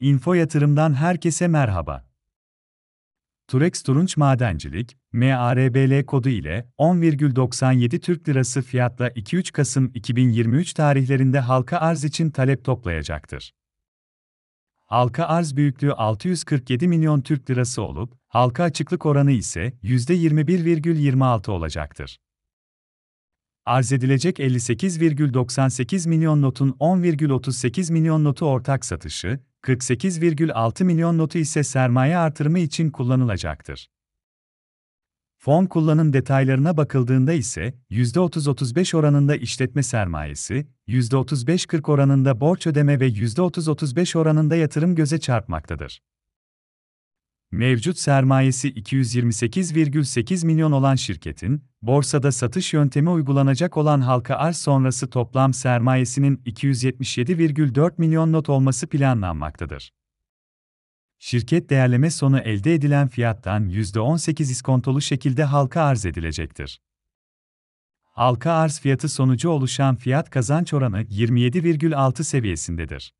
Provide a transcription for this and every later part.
Info Yatırım'dan herkese merhaba. Turex Turunç Madencilik, MARBL kodu ile 10,97 Türk Lirası fiyatla 2-3 Kasım 2023 tarihlerinde halka arz için talep toplayacaktır. Halka arz büyüklüğü 647 milyon Türk Lirası olup, halka açıklık oranı ise %21,26 olacaktır. Arz edilecek 58,98 milyon notun 10,38 milyon notu ortak satışı, 48,6 milyon notu ise sermaye artırımı için kullanılacaktır. Fon kullanım detaylarına bakıldığında ise %30-35 oranında işletme sermayesi, %35-40 oranında borç ödeme ve %30-35 oranında yatırım göze çarpmaktadır. Mevcut sermayesi 228,8 milyon olan şirketin, borsada satış yöntemi uygulanacak olan halka arz sonrası toplam sermayesinin 277,4 milyon not olması planlanmaktadır. Şirket değerleme sonu elde edilen fiyattan %18 iskontolu şekilde halka arz edilecektir. Halka arz fiyatı sonucu oluşan fiyat kazanç oranı 27,6 seviyesindedir.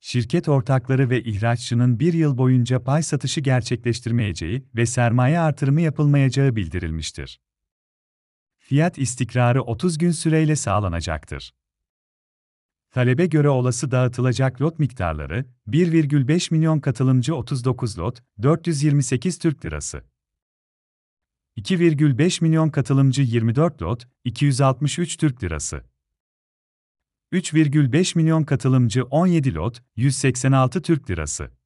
Şirket ortakları ve ihraççının bir yıl boyunca pay satışı gerçekleştirmeyeceği ve sermaye artırımı yapılmayacağı bildirilmiştir. Fiyat istikrarı 30 gün süreyle sağlanacaktır. Talebe göre olası dağıtılacak lot miktarları 1,5 milyon katılımcı 39 lot, 428 Türk Lirası. 2,5 milyon katılımcı 24 lot, 263 Türk Lirası. 3,5 milyon katılımcı 17 lot, 186 Türk Lirası.